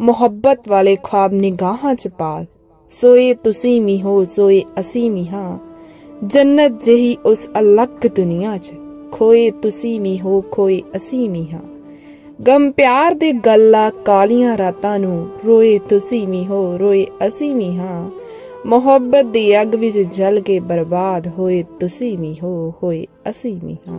ਮੁਹੱਬਤ ਵਾਲੇ ਖਾਬ ਨਿਗਾਹਾਂ ਚ ਪਾਲ ਸੋਏ ਤੁਸੀਂ ਵੀ ਹੋ, ਸੋਏ ਅਸੀਂ ਵੀ ਹਾਂ। ਜੰਨਤ ਜਿਹੀ ਉਸ ਅਲੱਗ ਦੁਨੀਆ 'ਚ। ਖੋਏ ਤੁਸੀਂ ਵੀ ਹੋ, ਖੋਏ ਅਸੀਂ ਵੀ ਹਾਂ। ਗਮ ਪਿਆਰ ਦੇ ਗੱਲਾਂ ਕਾਲੀਆਂ ਰਾਤਾਂ ਨੂੰ। ਰੋਏ ਤੁਸੀਂ ਵੀ ਹੋ, ਰੋਏ ਅਸੀਂ ਵੀ ਹਾਂ। ਮੁਹੱਬਤ ਦੀ ਅੱਗ ਵਿੱਚ ਜਲ ਕੇ ਬਰਬਾਦ। ਹੋਏ ਤੁਸੀਂ ਵੀ ਹੋ, ਹੋਏ ਅਸੀਂ ਵੀ ਹਾਂ।